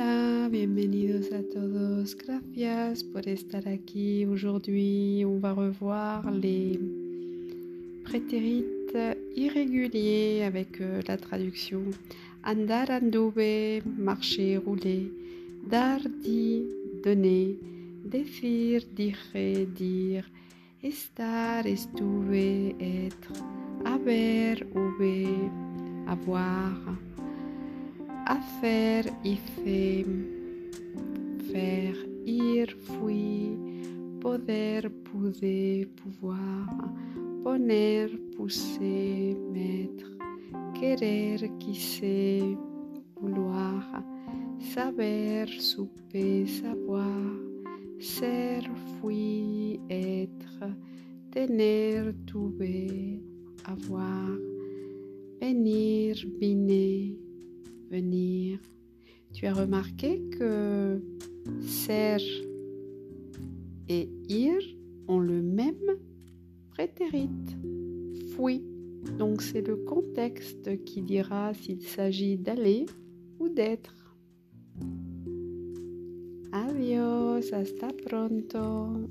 Hola, bienvenidos a todos. Gracias por estar aquí. Aujourd'hui, on va revoir les prétérites irréguliers avec euh, la traduction andar, anduve, marcher, rouler, dar, di, donner, défir, dire, dire, estar, estuve, être, haber, hube, avoir hacer, hice, faire, ir, fui, poder, pude, pouvoir, poner, pousser, mettre, querer, quiser, vouloir, saber, souper, savoir, ser, fui, être, tener, trouver, avoir, venir, biner. Tu as remarqué que ser et ir ont le même prétérite. Fui. Donc c'est le contexte qui dira s'il s'agit d'aller ou d'être. Adios, hasta pronto.